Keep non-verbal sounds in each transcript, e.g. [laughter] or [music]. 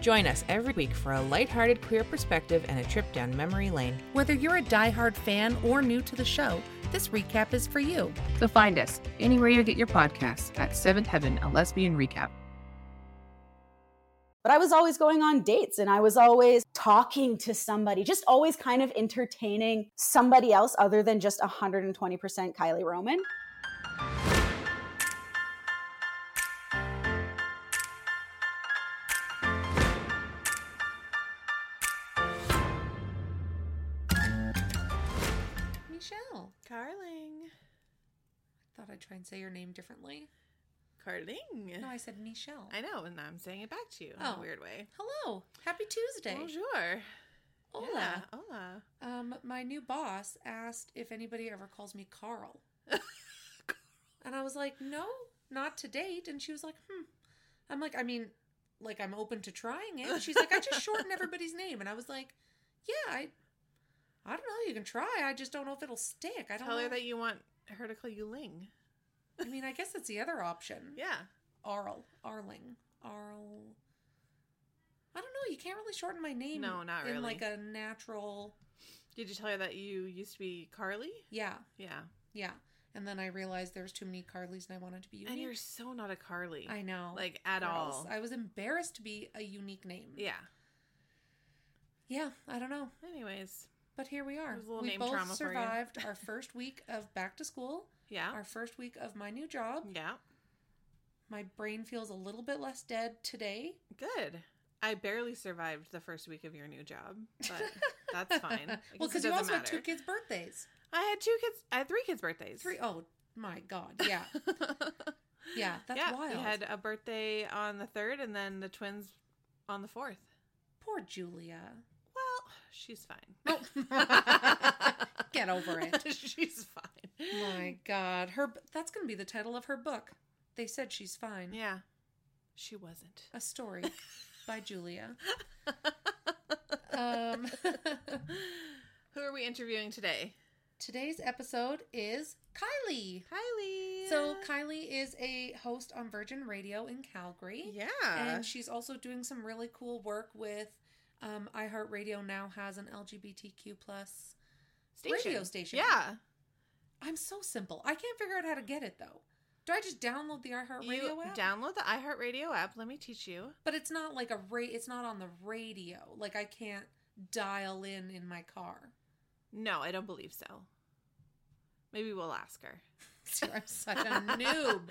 Join us every week for a lighthearted queer perspective and a trip down memory lane. Whether you're a diehard fan or new to the show, this recap is for you. So find us anywhere you get your podcasts at Seventh Heaven, a lesbian recap. But I was always going on dates and I was always talking to somebody, just always kind of entertaining somebody else other than just 120% Kylie Roman. Thought I'd try and say your name differently. Carling. No, I said Michelle. I know, and I'm saying it back to you in Oh. a weird way. Hello. Happy Tuesday. Bonjour. Hola. Yeah, hola. Um, my new boss asked if anybody ever calls me Carl. [laughs] and I was like, no, not to date. And she was like, hmm. I'm like, I mean, like I'm open to trying it. She's like, I just [laughs] shorten everybody's name. And I was like, yeah, I I don't know, you can try. I just don't know if it'll stick. I don't Tell know. her that you want her to call you Ling. I mean, I guess that's the other option. Yeah. Arl. Arling. Arl. I don't know. You can't really shorten my name. No, not In really. like a natural. Did you tell her that you used to be Carly? Yeah, Yeah. yeah. And then I realized there was too many Carlys, and I wanted to be unique. And you're so not a Carly. I know. Like, at Gross. all. I was embarrassed to be a unique name. Yeah. Yeah, I don't know. Anyways. But here we are. There's a little we both trauma for you. survived our first week of back to school, Yeah. our first week of my new job. Yeah. My brain feels a little bit less dead today. Good. I barely survived the first week of your new job, but [laughs] that's fine. well, because you also had two kids' birthdays. I had two kids. I had three kids' birthdays. Three. Oh my god. Yeah. [laughs] Yeah, that's yeah, wild. we had a birthday on the third, and then the twins on the fourth. Poor Julia. Well, she's fine. Oh. [laughs] Get over it. [laughs] she's fine. My god. Her that's going to be the title of her book. They said she's fine. Yeah, she wasn't. A story [laughs] by Julia. [laughs] Um Who are we interviewing today? Today's episode is Kylie. Kylie. So Kylie is a host on Virgin Radio in Calgary. yeah, And she's also doing some really cool work with um, iHeartRadio now has an LGBTQ plus radio station. Yeah, I'm so simple. I can't figure out how to get it though. Do I just download the iHeartRadio you app? download the iHeartRadio app. Let me teach you. but it's not like a ra- it's not on the radio. Like I can't dial in in my car. No, I don't believe so. Maybe we'll ask her. [laughs] I'm such a noob. [laughs]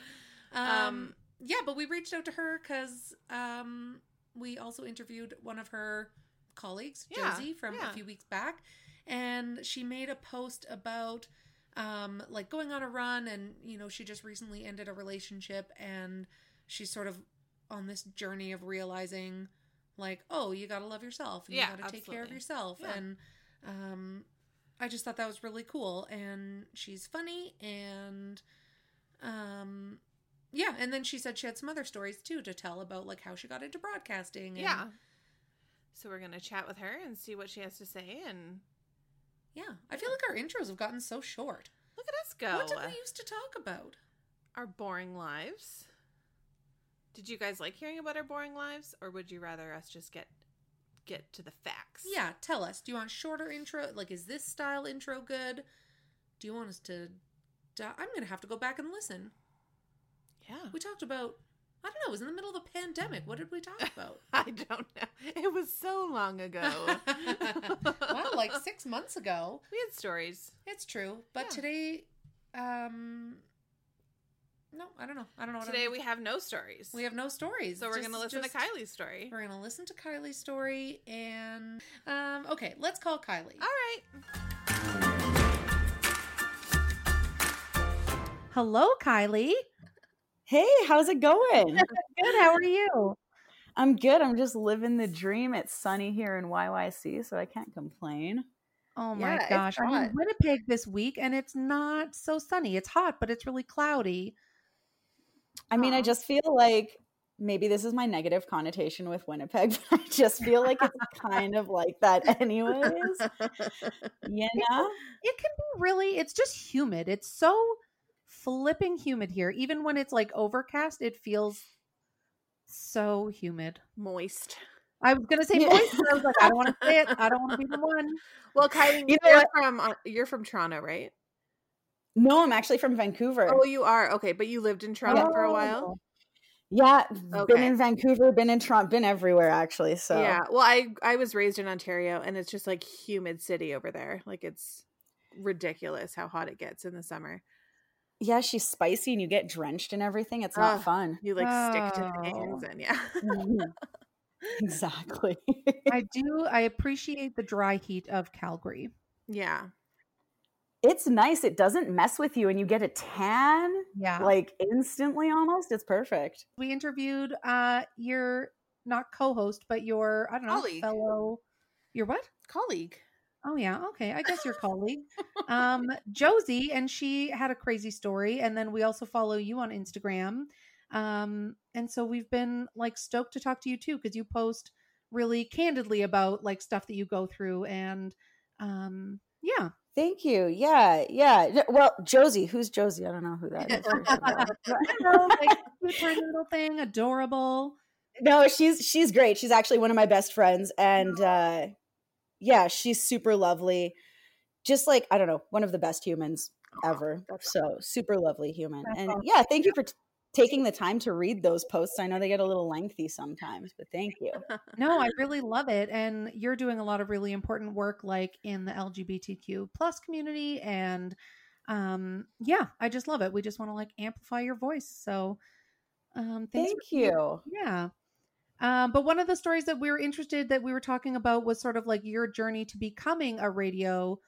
Um, Um, yeah, but we reached out to her because um, we also interviewed one of her colleagues, Yeah, Josie, from yeah. a few weeks back, and she made a post about um, like going on a run, and you know she just recently ended a relationship, and she's sort of on this journey of realizing, like, oh, you got to love yourself, and Yeah, you got to take care of yourself, Yeah. and um, I just thought that was really cool, and she's funny, and um, yeah, and then she said she had some other stories too to tell about like how she got into broadcasting. And, Yeah. So we're gonna chat with her and see what she has to say. And yeah. I feel like our intros have gotten so short. look at us go. What did we used to talk about? Our boring lives. Did you guys like hearing about our boring lives, or would you rather us just get get to the facts? Yeah, tell us. Do you want shorter intro? Like, is this style intro good? Do you want us to? I'm gonna have to go back and listen. Yeah. We talked about. I don't know. It was in the middle of the pandemic. What did we talk [laughs] about? I don't know. It was so long ago. [laughs] wow, like six months ago. we had stories. It's true, but Yeah. today, um, no, I don't know. I don't know. What Today I'm- we have no stories. we have no stories. so we're gonna listen just- to Kylie's story. We're gonna listen to Kylie's story, and um, okay, let's call Kylie. All right. Hello, Kylie. Hey, how's it going? [laughs] Good. How are you? I'm good. I'm just living the dream. It's sunny here in YYC, so I can't complain. Oh my it's gosh. I'm in Winnipeg this week and it's not so sunny. It's hot, but it's really cloudy. I mean, I just feel like maybe this is my negative connotation with Winnipeg, [laughs] but I just feel like it's kind of like that, [laughs] anyways. You know? It can be really, it's just humid. It's so flipping humid here. Even when it's like overcast, it feels so humid. Moist. I was gonna say Yeah. moist, but I was like, I don't want to [laughs] say it. I don't want to be the one. Well, Kylie, You know you're what? from uh, you're from Toronto, right? No, I'm actually from Vancouver. Oh, you are okay, but you lived in Toronto for a while. Yeah, been in Vancouver, been in Toronto, been everywhere actually. So Yeah. Well, I I was raised in Ontario, and it's just like humid city over there. Like it's ridiculous how hot it gets in the summer. Yeah, she's spicy and you get drenched and everything. It's not Ugh. fun. You like stick to Oh. things, and yeah. Mhm. [laughs] exactly. I do. I appreciate the dry heat of Calgary. yeah. it's nice. It doesn't mess with you and you get a tan Yeah. like instantly almost. It's perfect. we interviewed uh your not co-host, but your I don't know Colleague. fellow. Your what? Colleague. Oh yeah, okay. I guess your colleague, [laughs] um, Josie, and she had a crazy story. And then we also follow you on Instagram, um, and so we've been like stoked to talk to you too because you post really candidly about like stuff that you go through, and um, yeah, Thank you. Yeah, yeah. Well, Josie, who's Josie? I don't know who that is. [laughs] I don't know, [laughs] like cute little thing, adorable. no, she's she's great. She's actually one of my best friends, and uh, yeah, she's super lovely. Just like I don't know, one of the best humans ever. So super lovely human. That's and awesome. yeah, thank you for t- taking the time to read those posts. I know they get a little lengthy sometimes, but thank you. [laughs] No, I really love it, and you're doing a lot of really important work, like in the LGBTQ plus community, and um, yeah, I just love it. We just want to like amplify your voice. So, um, Thank for- you. Yeah. Um, but one of the stories that we were interested that we were talking about was sort of like your journey to becoming a radio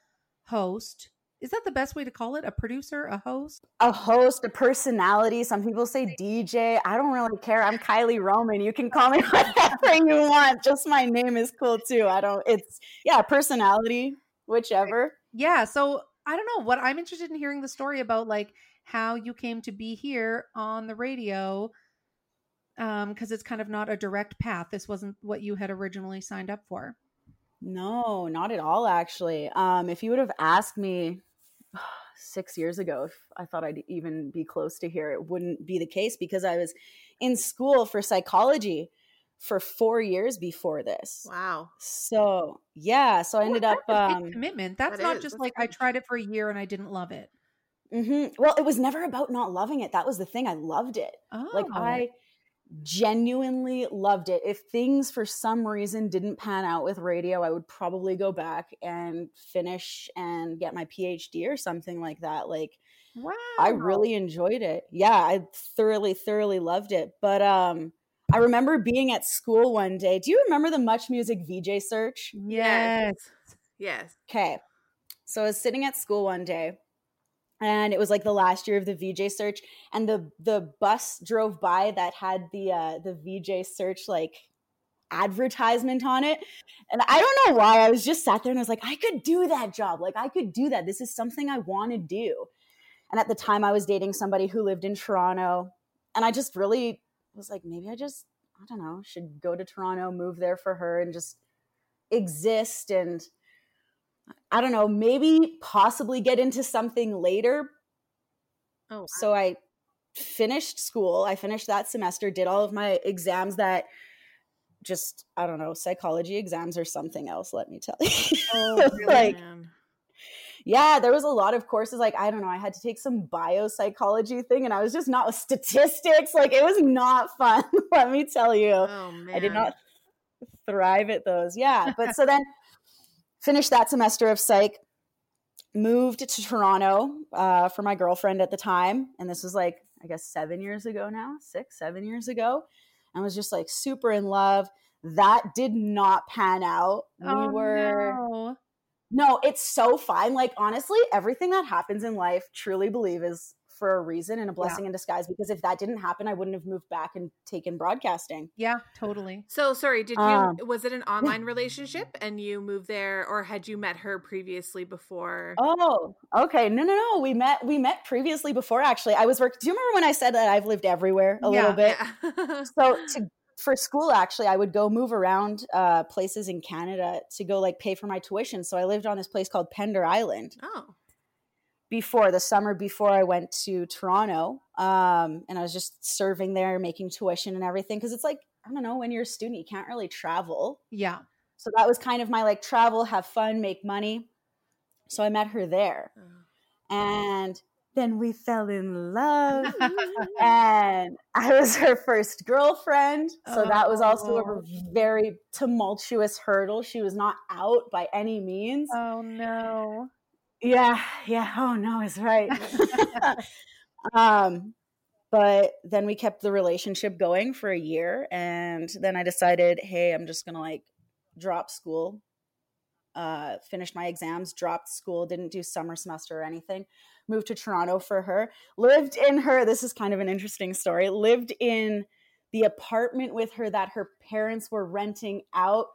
host. Is that the best way to call it? A producer, a host? A host, a personality. Some people say DJ. I don't really care. I'm Kylie Roman. You can call me [laughs] whatever you want. Just my name is cool too. I don't. It's yeah, personality, whichever. Yeah. So I don't know what I'm interested in hearing the story about, like how you came to be here on the radio. Um, because it's kind of not a direct path. This wasn't what you had originally signed up for. No, not at all. Actually, um, if you would have asked me [sighs] six years ago if I thought I'd even be close to here, it wouldn't be the case because I was in school for psychology for four years before this. Wow. So yeah, so I ended Well, up. a big Um, commitment. That's that not is. just That's like I tried it for a year and I didn't love it. mhm. Well, it was never about not loving it. That was the thing. I loved it. Oh, Like I genuinely loved it. If things for some reason didn't pan out with radio, I would probably go back and finish and get my PhD or something like that. Like wow. I really enjoyed it. Yeah, I thoroughly, thoroughly loved it. But um I remember being at school one day. Do you remember the Much Music VJ search? yes. Yes. Okay. So I was sitting at school one day and it was like the last year of the VJ search and the the bus drove by that had the uh the VJ search like advertisement on it. And I don't know why. I was just sat there and I was like, I could do that job. Like I could do that. This is something I want to do. And at the time I was dating somebody who lived in Toronto and I just really was like maybe I just I don't know, should go to Toronto, move there for her and just exist and I don't know, maybe possibly get into something later. Oh, So I finished school. I finished that semester, did all of my exams that just, I don't know, psychology exams or something else, let me tell you. Oh, [laughs] really? like, man. yeah, there was a lot of courses. Like, I don't know, I had to take some biopsychology thing and I was just not with statistics. Like, it was not fun, [laughs] let me tell you. Oh man. I did not thrive at those. Yeah. But so then [laughs] finished that semester of psych, moved to Toronto uh, for my girlfriend at the time. And this was like, I guess, seven years ago now, six, seven years ago. And was just like super in love. That did not pan out. We Oh, were. no. No, it's so fine. Like, honestly, everything that happens in life, truly believe is for a reason and a blessing in disguise because if that didn't happen, I wouldn't have moved back and taken broadcasting. Yeah, totally. So sorry, did you Um, was it an online relationship and you moved there or had you met her previously before? Oh, okay. No, no, no. We met we met previously before actually. I was working do you remember when I said that I've lived everywhere a Yeah. little bit? Yeah. [laughs] so to for school actually i would go move around uh, places in canada to go like pay for my tuition so i lived on this place called pender island oh. Before the summer before i went to toronto um, and i was just serving there making tuition and everything because it's like i don't know when you're a student you can't really travel Yeah. so that was kind of my like travel have fun make money so i met her there and then we fell in love [laughs] and I was her first girlfriend. So that was also a Oh. very tumultuous hurdle. She was not out by any means. Oh no. Yeah, yeah. Oh no, is right. [laughs] [laughs] um, but then we kept the relationship going for a year, and then I decided, hey, I'm just gonna like drop school. Uh, finished my exams, dropped school, didn't do summer semester or anything. Moved to Toronto for her. Lived in her. This is kind of an interesting story. Lived in the apartment with her that her parents were renting out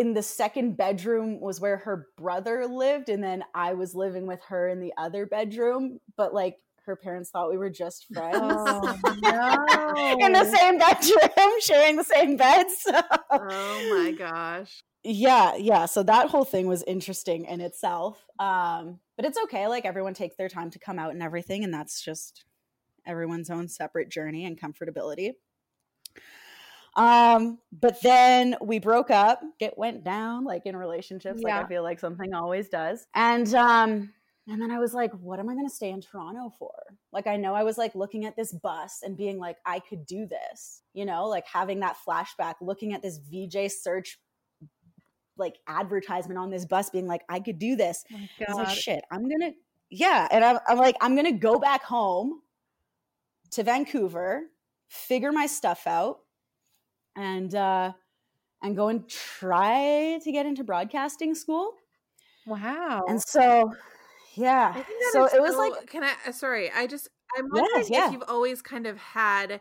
in the second bedroom was where her brother lived and then i was living with her in the other bedroom but like her parents thought we were just [laughs] friends Oh no. [laughs] in the same bedroom [laughs] sharing the same bed so Oh my gosh. yeah yeah so that whole thing was interesting in itself um but it's okay like everyone takes their time to come out and everything and that's just everyone's own separate journey and comfortability um but then we broke up it went down like in relationships like i feel like something always does. And um and then i was like what am i going to stay in toronto for? Like i know i was like looking at this bus and being like i could do this you know like having that flashback looking at this vj search like advertisement on this bus being like i could do this. Oh I was like, shit, I'm gonna, yeah. And I'm, I'm like, I'm gonna go back home to Vancouver, figure my stuff out, and, uh, and go and try to get into broadcasting school. Wow. And so, yeah. I think that So it was like, can I sorry, I just I'm Yes, wondering yeah. if you've always kind of had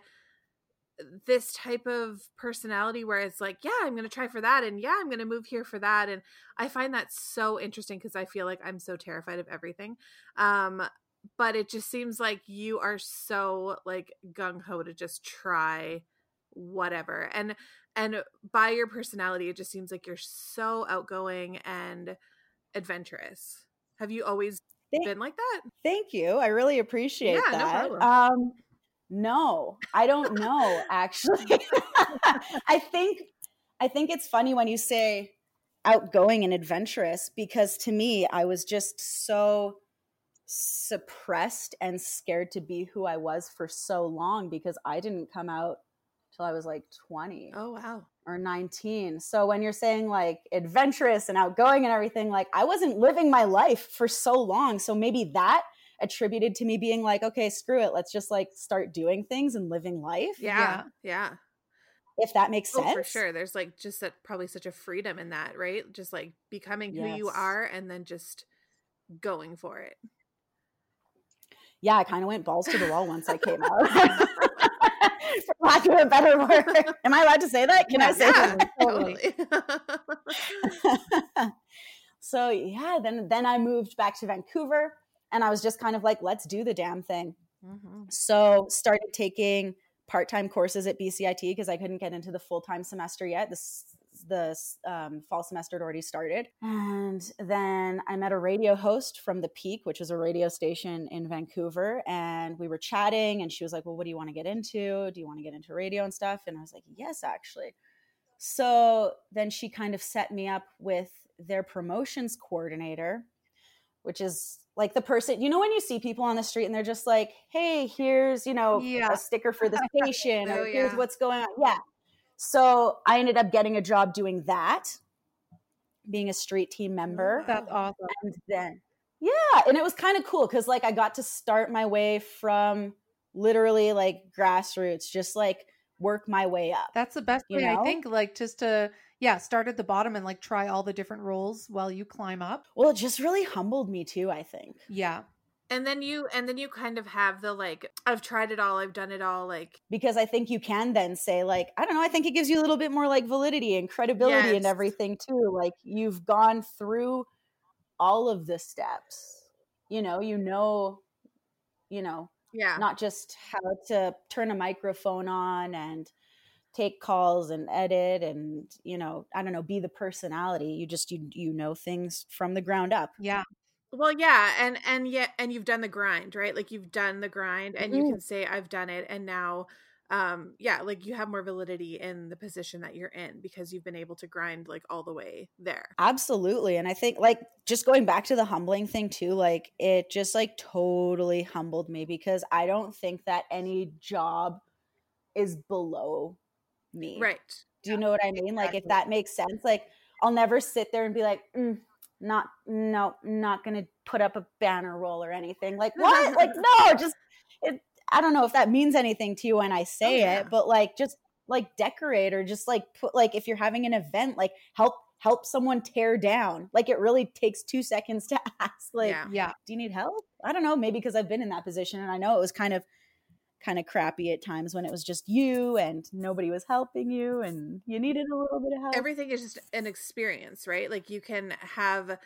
this type of personality where it's like, yeah, I'm going to try for that and yeah, I'm going to move here for that and I find that so interesting because I feel like I'm so terrified of everything. Um but it just seems like you are so like gung ho to just try whatever. And and by your personality it just seems like you're so outgoing and adventurous. Have you always Thank- been like that? Thank you. I really appreciate Yeah, no that. problem. um, no, I don't know actually. [laughs] [laughs] I think I think it's funny when you say outgoing and adventurous because to me I was just so suppressed and scared to be who I was for so long because I didn't come out till I was like 20 Oh wow. or 19. So when you're saying like adventurous and outgoing and everything, like I wasn't living my life for so long. So maybe that attributed to me being like, okay, screw it. Let's just like start doing things and living life. Yeah. Yeah. If that makes Oh, sense. for sure. There's like just that probably such a freedom in that, right? Just like becoming who you are and then just going for it. Yeah, I kind of went balls to the wall once I came [laughs] out. [laughs] for lack of a better word. [laughs] Am I allowed to say that? Can I say yeah, that? totally. [laughs] so yeah, then then I moved back to Vancouver and I was just kind of like, let's do the damn thing. Mhm. So started taking part-time courses at BCIT because I couldn't get into the full-time semester yet. This the um, fall semester had already started, and then I met a radio host from the Peak, which is a radio station in Vancouver, and we were chatting, and she was like, "Well, what do you want to get into? Do you want to get into radio and stuff?" And I was like, "Yes, actually." So then she kind of set me up with their promotions coordinator, which is like the person, you know, when you see people on the street and they're just like, hey, here's, you know, Yeah. a sticker for the [laughs] station, Oh, or here's yeah. what's going on. Yeah. So I ended up getting a job doing that, being a street team member. That's awesome. And then, yeah. And it was kind of cool because, like, I got to start my way from literally like grassroots, just like work my way up. That's the best You way, I think. Like just to yeah, start at the bottom and like try all the different roles while you climb up. Well, it just really humbled me too, I think. Yeah. And then you and then you kind of have the like i've tried it all i've done it all like because I think you can then say like I don't know I think it gives you a little bit more like validity and credibility and everything too like you've gone through all of the steps you know you know you know yeah. not just how to turn a microphone on and take calls and edit and you know I don't know be the personality you just you you know things from the ground up. Yeah. Well yeah and and yet and you've done the grind right like you've done the grind and you Mhm. can say i've done it and now um yeah like you have more validity in the position that you're in because you've been able to grind like all the way there Absolutely. And I think like just going back to the humbling thing too, like it just like totally humbled me because I don't think that any job is below me. right Do you know what I mean? Like if that makes sense, like I'll never sit there and be like, mm, not no, not gonna put up a banner roll or anything. Like what? like no, just it I don't know if that means anything to you when I say yeah. it, but like just like decorate or just like put like if you're having an event, like help help someone tear down. Like it really takes two seconds to [laughs] ask, like, yeah Yeah. do you need help? I don't know, maybe because I've been in that position and I know it was kind of kind of crappy at times when it was just you and nobody was helping you and you needed a little bit of help. everything is just an experience right like you can have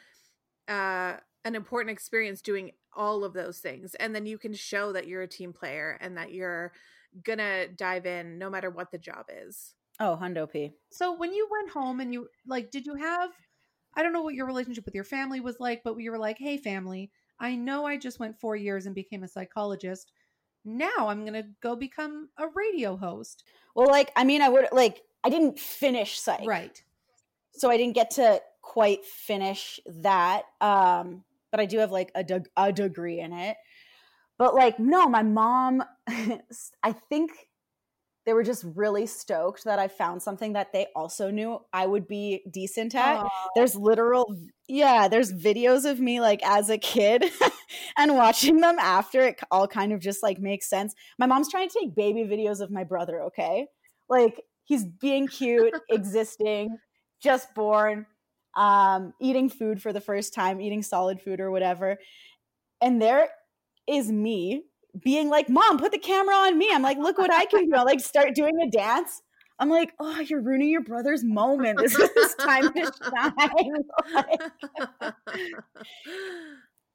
uh an important experience doing all of those things and then you can show that you're a team player and that you're gonna dive in no matter what the job is oh, Hundo P. So when you went home and you like, did you have? I don't know what your relationship with your family was like, but you were like, "Hey, family, I know I just went four years and became a psychologist. Now I'm gonna go become a radio host." Well, like, I mean, I would like I didn't finish psych. Right. So I didn't get to quite finish that. Um, but I do have like a, a degree in it. But like, no, my mom, [laughs] I think they were just really stoked that I found something that they also knew I would be decent at. There's literal, yeah, there's videos of me like as a kid [laughs] and watching them after it all kind of just like makes sense. My mom's trying to take baby videos of my brother, okay? Like he's being cute, [laughs] existing, just born, um, eating food for the first time, eating solid food or whatever. And there is me being like, Mom, put the camera on me. I'm like, look what I can do. I like start doing a dance. I'm like, oh, you're ruining your brother's moment. This is his time to shine. Like, [laughs] [laughs]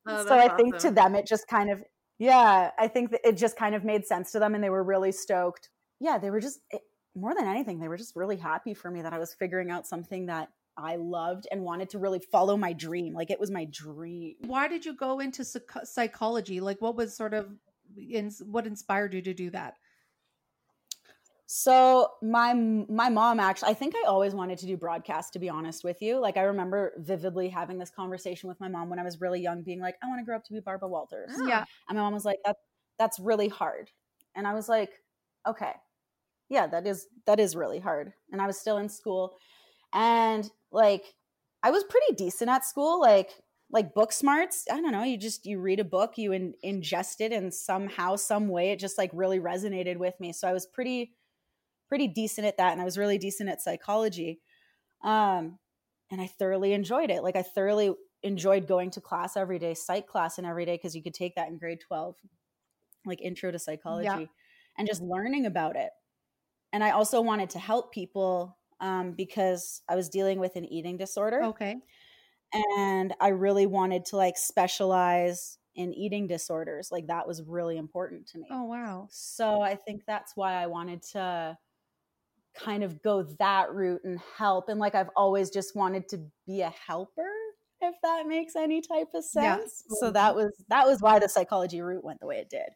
Oh, so I think to them it just kind of yeah, I think that it just kind of made sense to them and they were really stoked. Yeah, they were just it, more than anything, they were just really happy for me that I was figuring out something that I loved and wanted to really follow my dream. Like it was my dream. Why did you go into psych- psychology? Like, what was sort of what inspired you to do that? So my my mom actually I think I always wanted to do broadcast to be honest with you. Like I remember vividly having this conversation with my mom when I was really young being like I want to grow up to be Barbara Walters. Oh. Yeah. And my mom was like, that that's really hard. And I was like, okay. Yeah, that is that is really hard. And I was still in school. And like I was pretty decent at school, like like book smarts. I don't know, you just you read a book, you in, ingest it and somehow some way it just like really resonated with me. So I was pretty pretty decent at that and I was really decent at psychology. Um and I thoroughly enjoyed it. Like I thoroughly enjoyed going to class every day, psych class and every day because you could take that in grade 12, like intro to psychology and just learning about it. And I also wanted to help people um, because I was dealing with an eating disorder Okay. And I really wanted to like specialize in eating disorders. Like that was really important to me. Oh wow. So I think that's why I wanted to kind of go that route and help. And like I've always just wanted to be a helper, if that makes any type of sense. Yeah. So that was that was why the psychology route went the way it did.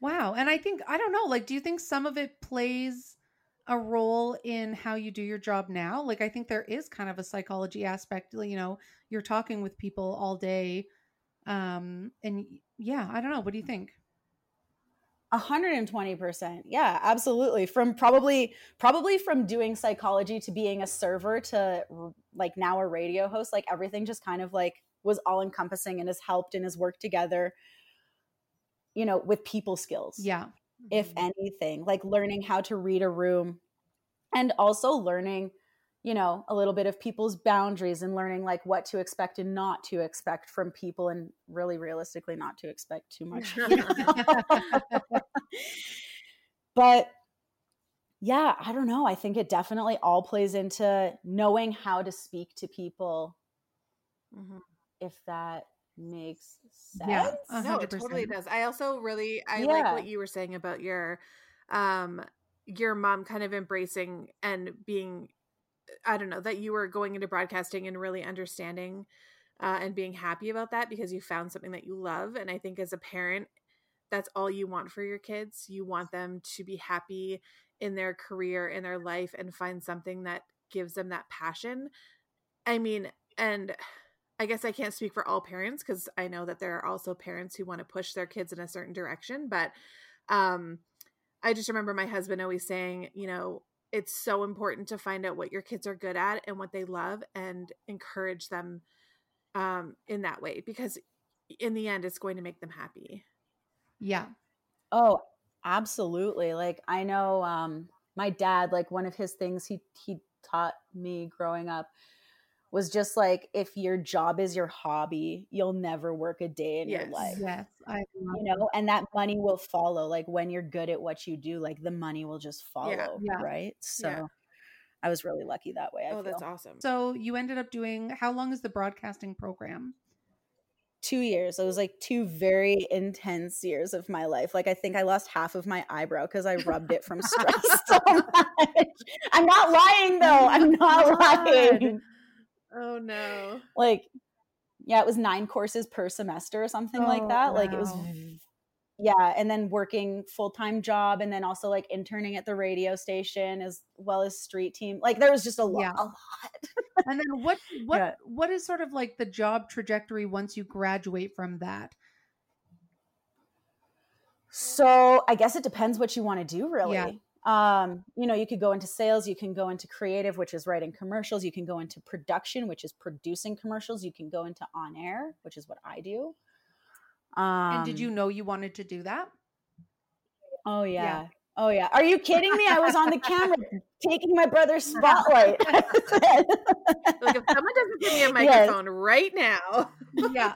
Wow. And I think, I don't know, like, do you think some of it plays a role in how you do your job now? Like, I think there is kind of a psychology aspect. You know, you're talking with people all day. Um, and yeah, I don't know. What do you think? A hundred and twenty percent. Yeah, absolutely. From probably probably from doing psychology to being a server to like now a radio host, like everything just kind of like was all encompassing and has helped and has worked together, you know, with people skills. Yeah. If anything, like learning how to read a room and also learning, you know, a little bit of people's boundaries and learning like what to expect and not to expect from people and really realistically not to expect too much. [laughs] [laughs] but yeah, I don't know. I think it definitely all plays into knowing how to speak to people. Mhm. If that makes sense. Yeah, no it totally does i also really i Yeah. like what you were saying about your um your mom kind of embracing and being i don't know that you were going into broadcasting and really understanding uh, and being happy about that because you found something that you love and i think as a parent that's all you want for your kids you want them to be happy in their career in their life and find something that gives them that passion i mean and I guess I can't speak for all parents because I know that there are also parents who want to push their kids in a certain direction. But um, I just remember my husband always saying, you know, it's so important to find out what your kids are good at and what they love and encourage them um, in that way because in the end, it's going to make them happy. yeah. Oh, absolutely. Like I know um my dad like one of his things he he taught me growing up was just like if your job is your hobby, you'll never work a day in Yes. your life. Yes. I You know, and that money will follow. Like when you're good at what you do, like the money will just follow, Yeah. right? So Yeah. I was really lucky that way. I oh, feel. that's awesome. So you ended up doing how long is the broadcasting program? two years. It was like two very intense years of my life. Like I think I lost half of my eyebrow because I rubbed it from stress [laughs] so much. I'm not lying though. I'm not [laughs] lying. Oh, no. Like, yeah, it was nine courses per semester or something like Oh, that. Like it was yeah, and then working full-time job and then also like interning at the radio station as well as street team. Like there was just a lot Yeah. a lot. [laughs] And then what what Yeah. what is sort of like the job trajectory once you graduate from that? So I guess it depends what you want to do, really. Yeah. Um, you know, you could go into sales, you can go into creative, which is writing commercials, you can go into production, which is producing commercials, you can go into on air, which is what I do. Um, And did you know you wanted to do that? Oh yeah. Yeah. Oh yeah. Are you kidding me? I was on the camera [laughs] taking my brother's spotlight. [laughs] Like, if someone doesn't give me a [laughs] Yes. microphone right now, Yeah.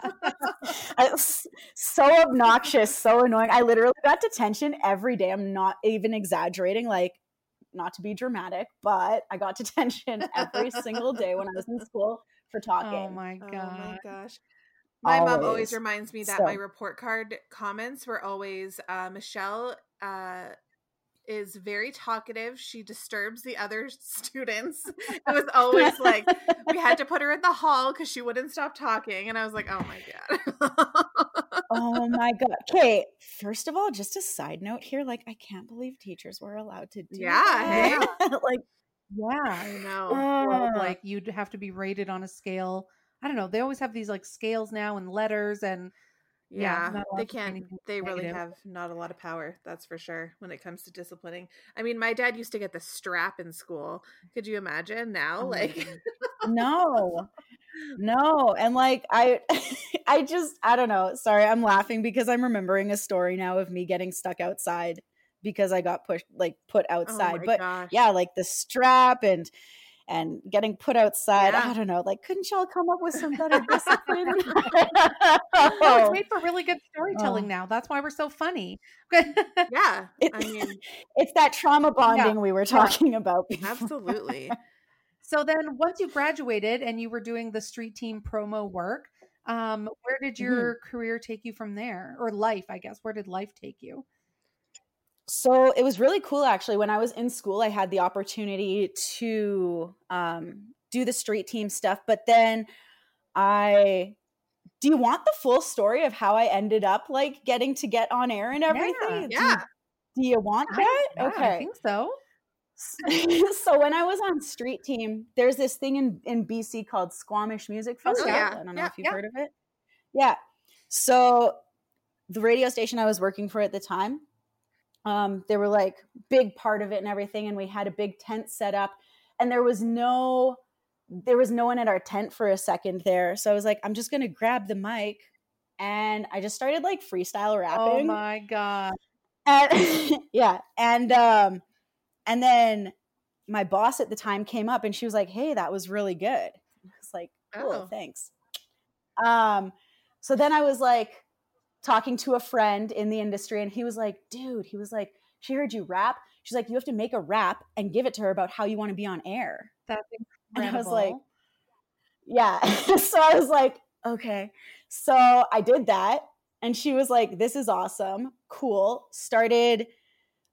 I was so obnoxious, so annoying. I literally got detention every day. I'm not even exaggerating, like not to be dramatic, but I got detention every single day when I was in school for talking. oh my Oh god. my gosh. My mom always Always. reminds me that my report card comments were always uh, Michelle uh, is very talkative. She disturbs the other students. [laughs] [laughs] It was always like we had to [laughs] put her in the hall because she wouldn't stop talking. And I was like, oh my God. oh my god. Okay, first of all, just a side note here, like I can't believe teachers were allowed to do that. Yeah, like Yeah. I know. Well, uh, like you'd have to be rated on a scale. I don't know. They always have these like scales now and letters and yeah, Yeah, they can't. They really have not a lot of power. That's for sure. When it comes to disciplining, I mean, my dad used to get the strap in school. Could you imagine now? Oh like, [laughs] no no and like i [laughs] i just i don't know sorry i'm laughing because i'm remembering a story now of me getting stuck outside because i got pushed like put oh outside my but gosh. yeah like the strap and and getting put outside Yeah. i don't know like couldn't y'all come up with some better [laughs] discipline No, it's made for really good storytelling Oh. now. That's why we're so funny. [laughs] yeah. It- I mean, [laughs] it's that trauma bonding we were talking about before. absolutely. so then once you graduated and you were doing the street team promo work, um, where did your career take you from there? Or life, I guess. Where did life take you? So it was really cool actually. When I was in school, I had the opportunity to um, do the street team stuff, but then I. Do you want the full story of how I ended up like getting to get on air and everything? Do you- Yeah. Do you want I- that? yeah, I think so. [laughs] so when I was on street team, there's this thing in, in BC called Squamish Music Oh, Festival. yeah. I don't know Yeah, if you've yeah. heard of it. Yeah. So the radio station I was working for at the time, um, they were like big part of it and everything, and we had a big tent set up, and there was no there was no one at our tent for a second there. So I was like, I'm just gonna grab the mic and I just started like freestyle rapping. Oh my god. and [laughs] yeah and um and then my boss at the time came up and she was like, "Hey, that was really good." I was like, "Cool, Oh. thanks." Um, so then I was like talking to a friend in the industry, and he was like, "Dude," he was like, "She heard you rap." She's like, "You have to make a rap and give it to her about how you want to be on air." That's incredible. And. I was like, yeah. [laughs] so I was like, okay. So I did that. And she was like, this is awesome. Cool. Started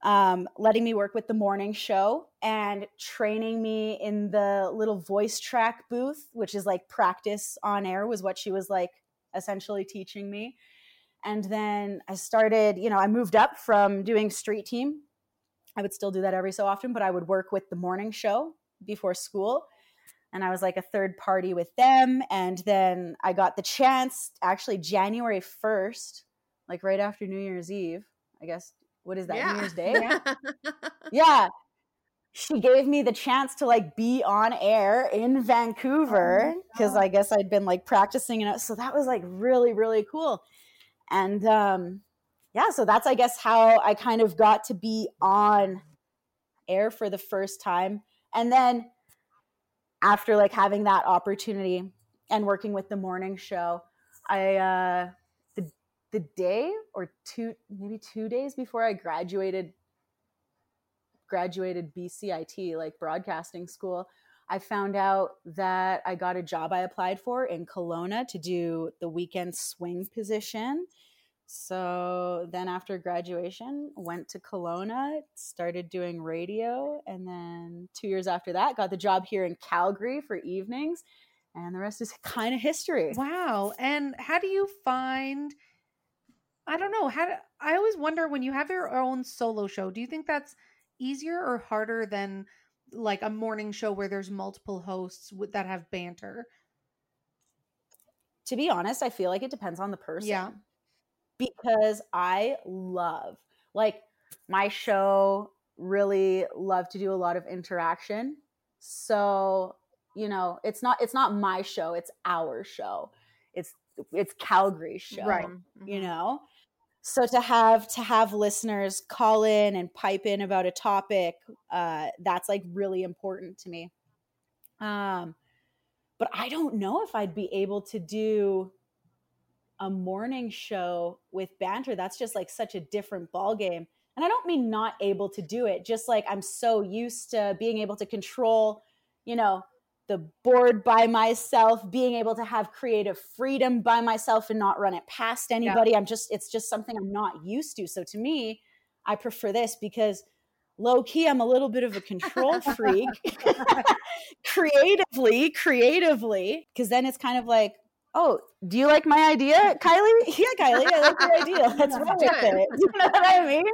um, letting me work with the morning show and training me in the little voice track booth, which is like practice on air, was what she was like essentially teaching me. And then I started, you know, I moved up from doing street team. I would still do that every so often, but I would work with the morning show before school and I was like a third party with them. And then I got the chance, actually, January 1st, like right after New Year's Eve, I guess. What is that, New Year's Day? Yeah. [laughs] Yeah. She gave me the chance to like be on air in Vancouver oh because I guess I'd been like practicing it. So that was like really, really cool. And um, yeah, so that's, I guess, how I kind of got to be on air for the first time. And then after like having that opportunity and working with the morning show, I uh the the day or two maybe two days before I graduated graduated BCIT like broadcasting school, I found out that I got a job I applied for in Kelowna to do the weekend swing position. So then after graduation, went to Kelowna, started doing radio, and then 2 years after that got the job here in Calgary for evenings, and the rest is [laughs] kind of history. Wow. And how do you find I don't know, how do, I always wonder when you have your own solo show, do you think that's easier or harder than like a morning show where there's multiple hosts with, that have banter? To be honest, I feel like it depends on the person. Yeah. because I love like my show really love to do a lot of interaction. So, you know, it's not it's not my show, it's our show. It's it's Calgary's show, Right. You mm-hmm. know? So to have to have listeners call in and pipe in about a topic, uh that's like really important to me. Um but I don't know if I'd be able to do a morning show with banter that's just like such a different ball game and i don't mean not able to do it just like i'm so used to being able to control you know the board by myself being able to have creative freedom by myself and not run it past anybody. I'm just it's just something i'm not used to. So to me i prefer this because low key i'm a little bit of a control [laughs] freak. [laughs] Creatively creatively. Because then it's kind of like oh do you like my idea kylie? [laughs] Yeah kylie i like your idea. Let's Yeah, run with it. it you know what i mean?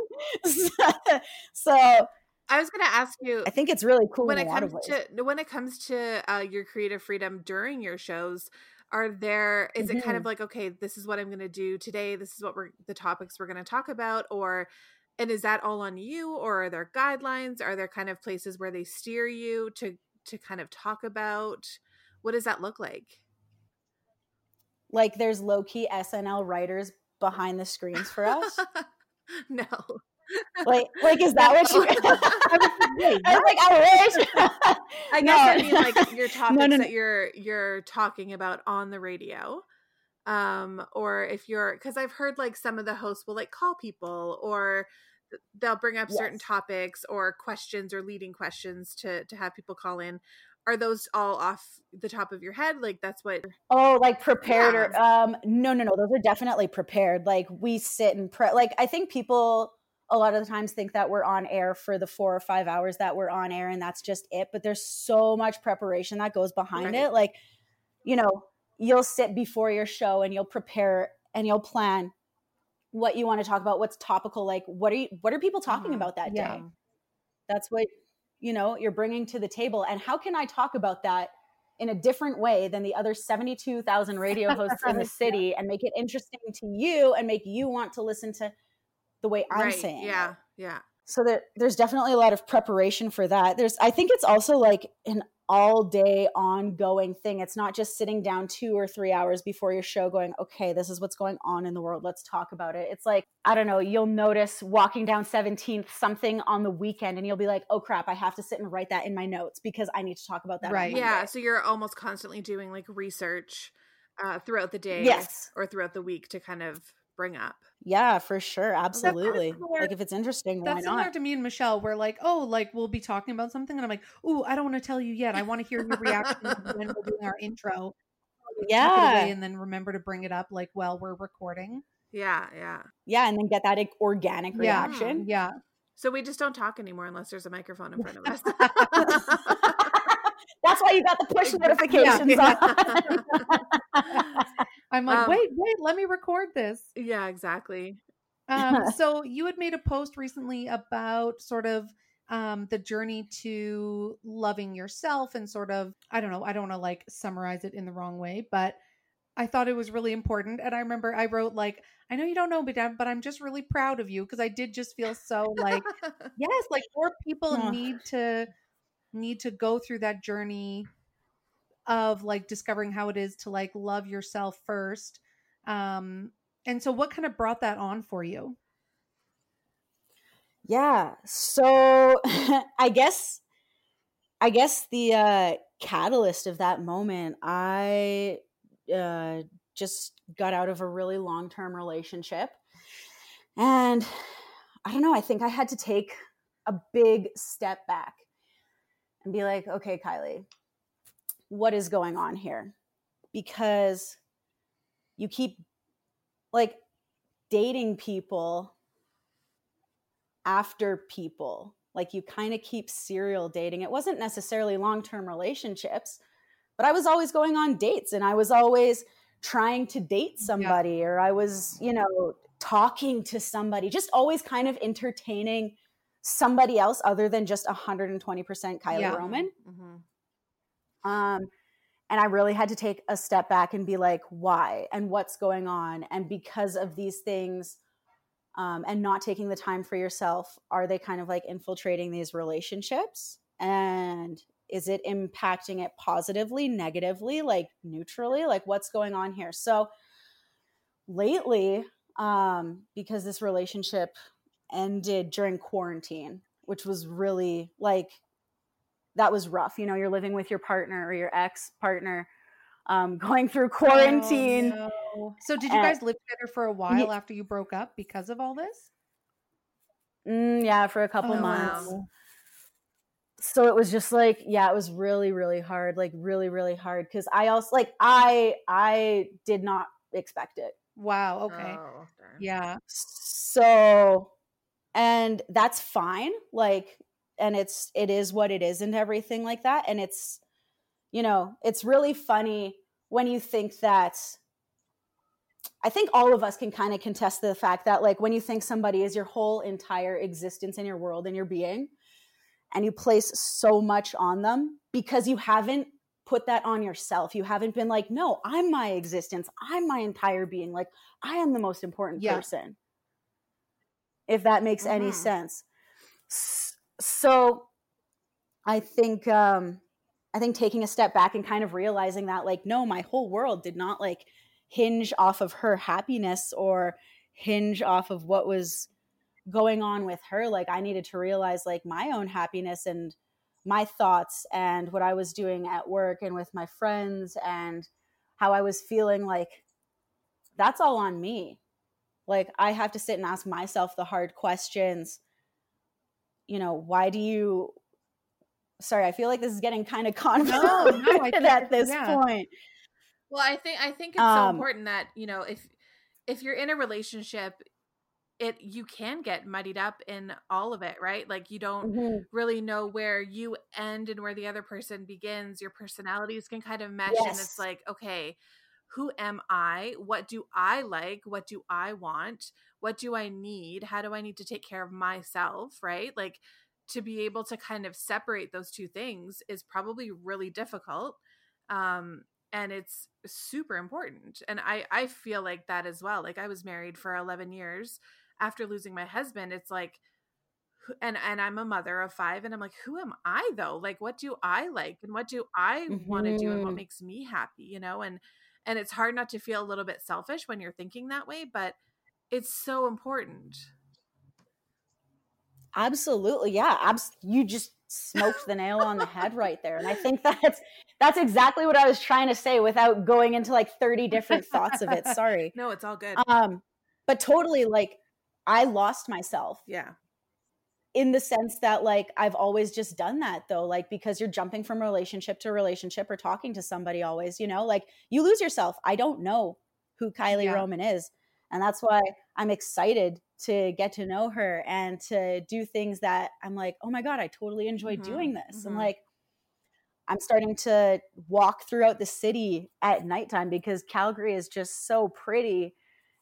So I was going to ask you i think it's really cool when it a lot of comes to when it comes to uh, your creative freedom during your shows are there is it kind of like okay this is what i'm going to do today this is what we're the topics we're going to talk about or and is that all on you or are there guidelines? Are there kind of places where they steer you to to kind of talk about what does that look like? Like there's low-key snl writers behind the screens for us? [laughs] No like like is that what you [laughs] I was like I wish [laughs] I guess no. I mean like your [laughs] topics no, no, that you're you're talking about on the radio. Um, or if you're because I've heard like some of the hosts will like call people or they'll bring up certain topics or questions or leading questions to to have people call in. Are those all off the top of your head? Like that's what Oh, like prepared or um no no no, those are definitely prepared. Like we sit and pre like I think people a lot of the times think that we're on air for the 4 or 5 hours that we're on air and that's just it, but there's so much preparation that goes behind Right. it. Like you know, you'll sit before your show and you'll prepare and you'll plan what you want to talk about, what's topical, like what are you what are people talking Mhm. about that Yeah. day? that's what you know you're bringing to the table and how can i talk about that in a different way than the other 72,000 radio hosts in the [laughs] city and make it interesting to you and make you want to listen to the way i'm right. saying it. Yeah, yeah. so there, there's definitely a lot of preparation for that there's i think it's also like an all day ongoing thing. It's not just sitting down two or three hours before your show going, okay, this is what's going on in the world. Let's talk about it. It's like, I don't know, you'll notice walking down 17th something on the weekend and you'll be like, oh crap, I have to sit and write that in my notes because I need to talk about that. Right. Yeah, so you're almost constantly doing like research uh, throughout the day Yes. or throughout the week to kind of bring up. Yeah, for sure. Absolutely. similar- Like if it's interesting, why That's similar to me and Michelle. We're like, oh, like we'll be talking about something, and I'm like, oh, I don't want to tell you yet. I want to hear your reaction when we're doing our intro. [laughs] Tuck it away Yeah. and then remember to bring it up like while we're recording. Yeah, yeah. Yeah, and then get that organic reaction. Yeah, So we just don't talk anymore unless there's a microphone in front of us. [laughs] That's why you got the push notifications Yeah. on. [laughs] I'm like, Um, wait, wait, let me record this. yeah, exactly. Um, [laughs] so you had made a post recently about sort of um the journey to loving yourself and sort of I don't know, I don't want to like summarize it in the wrong way, but I thought it was really important. And I remember I wrote like, I know you don't know, but Dad, but I'm just really proud of you because I did just feel so like [laughs] yes, like more people need to need to go through that journey of like discovering how it is to like love yourself first. Um and so what kind of brought that on for you? Yeah. So [laughs] I guess I guess the uh catalyst of that moment, I uh just got out of a really long-term relationship. And I don't know, I think I had to take a big step back and be like, okay, Kylie, what is going on here? Because you keep like dating people after people. Like you kind of keep serial dating. It wasn't necessarily long term relationships, but I was always going on dates and I was always trying to date somebody or I was, you know, talking to somebody, just always kind of entertaining somebody else other than just 120% Kylie Yeah. Roman. Mhm. Um, and I really had to take a step back and be like, why and what's going on? And because of these things, um, and not taking the time for yourself, are they kind of like infiltrating these relationships? And is it impacting it positively, negatively, like neutrally? Like what's going on here? So lately, um, because this relationship ended during quarantine, which was really like that was rough. You know, you're living with your partner or your ex partner, um, [laughs] going through quarantine. Oh, no. So did you Uh, guys live together for a while after you broke up because of all this? Mm, yeah, for a couple Oh, months. wow. So it was just like, yeah, it was really, really hard. Like really, really hard. Cause I also like I I did not expect it. Wow. Okay. Oh. Yeah. So and that's fine. Like, and it's it is what it is and everything like that. And it's, you know, it's really funny when you think that I think all of us can kind of contest the fact that like when you think somebody is your whole entire existence in your world and your being, and you place so much on them because you haven't put that on yourself. You haven't been like, no, I'm my existence. I'm my entire being. Like I am the most important Yeah. person. If that makes any Mhm. sense. So I think um I think taking a step back and kind of realizing that like no, my whole world did not like hinge off of her happiness or hinge off of what was going on with her. Like i needed to realize like my own happiness and my thoughts and what i was doing at work and with my friends and how i was feeling like that's all on me. Like i have to sit and ask myself the hard questions you know why do you sorry i feel like this is getting kind of convoluted no, I think at this yeah. point Well, I think I think it's so Um, important that you know if if you're in a relationship, it you can get muddied up in all of it, right? Like you don't Mhm. really know where you end and where the other person begins. Your personalities can kind of mesh, and it's like, okay, who am I? What do I like? What do I want? What do I need? How do I need to take care of myself, right? Like to be able to kind of separate those two things is probably really difficult. Um, and it's super important. And I I feel like that as well. Like I was married for 11 years after losing my husband. It's like and and I'm a mother of five, and I'm like, who am I though? Like, what do I like, and what do I want to do, and what Mhm. makes me happy? You know, and and it's hard not to feel a little bit selfish when you're thinking that way, but it's so important. Absolutely. Yeah. Abs- you just smoked the nail on the head right there. And I think that's that's exactly what I was trying to say without going into like 30 different thoughts of it. Sorry. [laughs] No, it's all good. Um but totally like I lost myself yeah, in the sense that like I've always just done that though like because you're jumping from relationship to relationship or talking to somebody always, you know? Like you lose yourself. I don't know who Kylie Yeah. Roman is. And that's why I'm excited to get to know her and to do things that I'm like, oh my God, I totally enjoy Mhm, doing this. And mhm. like, I'm starting to walk throughout the city at nighttime because Calgary is just so pretty.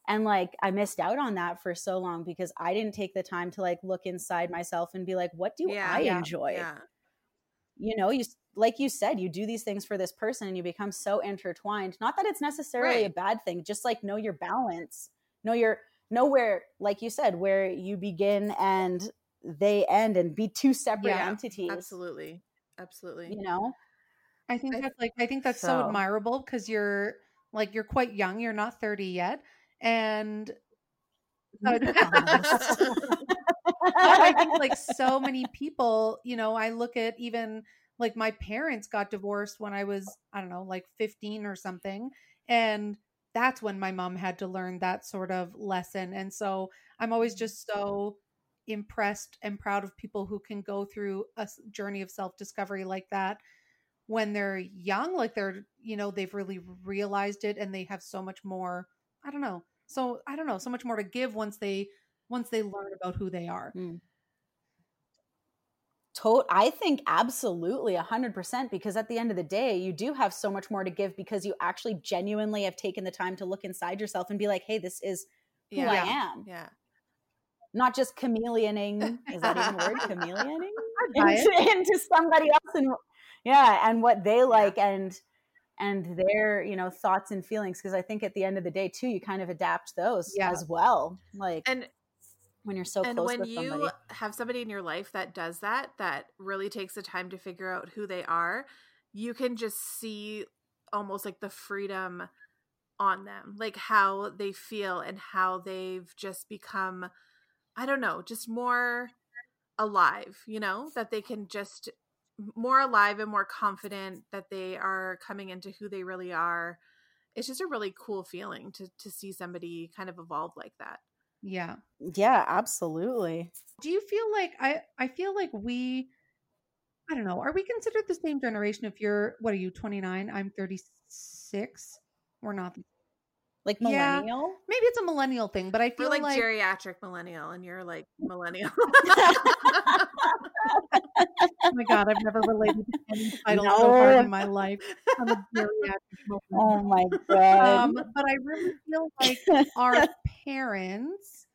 And like, I missed out on that for so long because I didn't take the time to like look inside myself and be like, what do yeah, I yeah, enjoy? Yeah, you know you like you said you do these things for this person and you become so intertwined not that it's necessarily a bad thing just like know your balance know your know where like you said where you begin and they end and be two separate Yeah, entities absolutely, absolutely. you know I think that's like I think that's so, So- admirable because you're like you're quite young. You're not 30 yet, and [laughs] But I think like so many people, you know, I look at even like my parents got divorced when I was, I don't know, like 15 or something. And that's when my mom had to learn that sort of lesson. And so I'm always mm-hmm. just so impressed and proud of people who can go through a journey of self discovery like that when they're young, like they're, you know, they've really realized it and they have so much more, I don't know. So I don't know, so much more to give once they once they learn about who they are. Hmm. To- i think absolutely 100% because at the end of the day you do have so much more to give because you actually genuinely have taken the time to look inside yourself and be like hey this is who yeah, i am. Yeah. not just chameleoning is that even a word? [laughs] Chameleoning? [laughs] Into, into somebody else and yeah and what they like and and their you know thoughts and feelings because i think at the end of the day too you kind of adapt those Yeah. as well like And when you're so and close when you somebody. have somebody in your life that does that that really takes the time to figure out who they are you can just see almost like the freedom on them like how they feel and how they've just become i don't know just more alive you know that they can just more alive and more confident that they are coming into who they really are. It's just a really cool feeling to to see somebody kind of evolve like that Yeah. yeah absolutely Do you feel like I I feel like we I don't know, are we considered the same generation if you're what are you 29? I'm 36. We're not. Like Yeah. millennial Maybe it's a millennial thing, but I feel like, like, geriatric millennial, and you're like millennial. [laughs] oh my god, I've never related to any title so No. far in my life. I'm a geriatric millennial. oh my god um, but I really feel [laughs] like our parents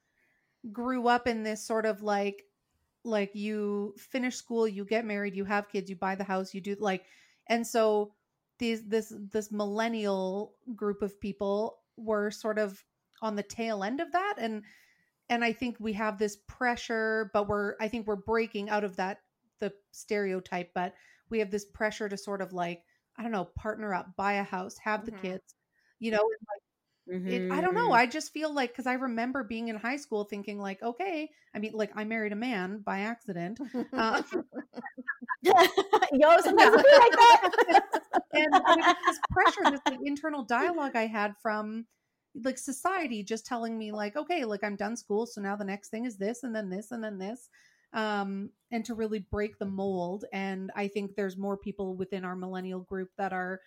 grew up in this sort of like like you finish school, you get married, you have kids, you buy the house, you do like and so these this this millennial group of people were sort of on the tail end of that and and I think we have this pressure but we're I think we're breaking out of that the stereotype but we have this pressure to sort of like I don't know partner up buy a house have the Mhm. kids you know it, I don't know. Mhm. I just feel like because I remember being in high school thinking like, okay, I mean, like I married a man by accident, uh, [laughs] [laughs] yo [laughs] sometimes like that and was this pressure, this like internal dialogue I had from like society just telling me like, okay, like I'm done school, so now the next thing is this, and then this, and then this, um, and to really break the mold. And I think there's more people within our millennial group that are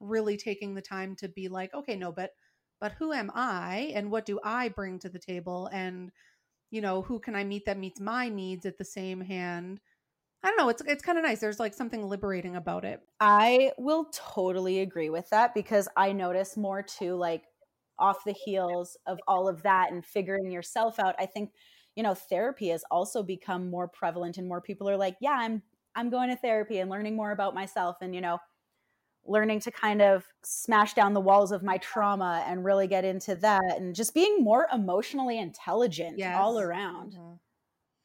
really taking the time to be like, okay, no, but but who am I and what do I bring to the table and you know, who can I meet that meets my needs at the same hand? I don't know, it's it's kind of nice. There's like something liberating about it. I will totally agree with that because I notice more too, like off the heels of all of that and figuring yourself out. I think, you know, therapy has also become more prevalent and more people are like, yeah, I'm I'm going to therapy and learning more about myself and, you know, learning to kind of smash down the walls of my trauma and really get into that and just being more emotionally intelligent all Yes. around. Mhm.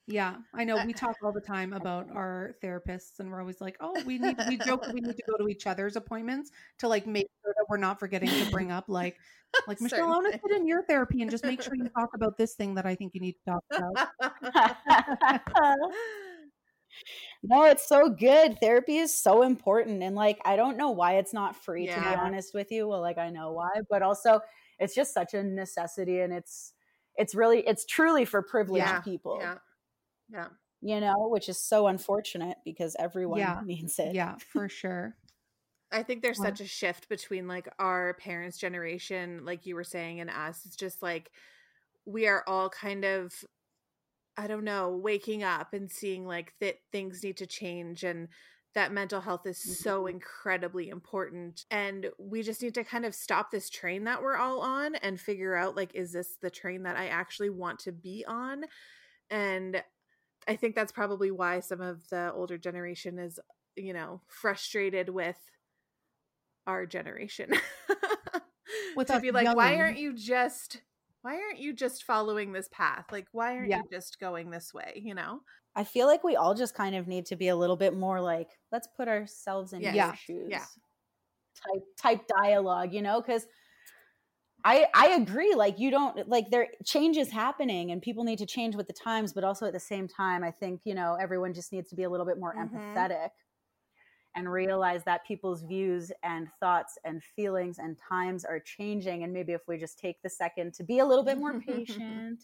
Yeah, I know. We talk all the time [laughs] about our therapists, and we're always like, "Oh, we need." We joke we need to go to each other's appointments to like make sure that we're not forgetting to bring up like, like [laughs] Michelle, I want to sit in your therapy and just make sure you talk about this thing that I think you need to talk about. [laughs] no, it's so good. Therapy is so important. And like, I don't know why it's not free, to be honest with you. Well, like, I know why, but also it's just such a necessity. And it's, it's really, it's truly for privileged yeah, people, Yeah. Yeah. you know, which is so unfortunate because everyone Yeah. needs it. yeah, for sure. [laughs] I think there's such a shift between like our parents' generation, like you were saying, and us. It's just like we are all kind of, I don't know, waking up and seeing like that things need to change and that mental health is so mm-hmm. incredibly important. And we just need to kind of stop this train that we're all on and figure out like, is this the train that I actually want to be on? And I think that's probably why some of the older generation is, you know, frustrated with our generation. [laughs] With to be like, why aren't you just why aren't you just following this path? Like why aren't Yeah. you just going this way, you know? I feel like we all just kind of need to be a little bit more like, let's put ourselves in Yes. your Yeah. shoes. Yeah. Type type dialogue, you know, because I I agree. Like you don't like there change is happening and people need to change with the times, but also at the same time, I think, you know, everyone just needs to be a little bit more Mhm. empathetic and realize that people's views and thoughts and feelings and times are changing. And maybe if we just take the second to be a little bit more [laughs] patient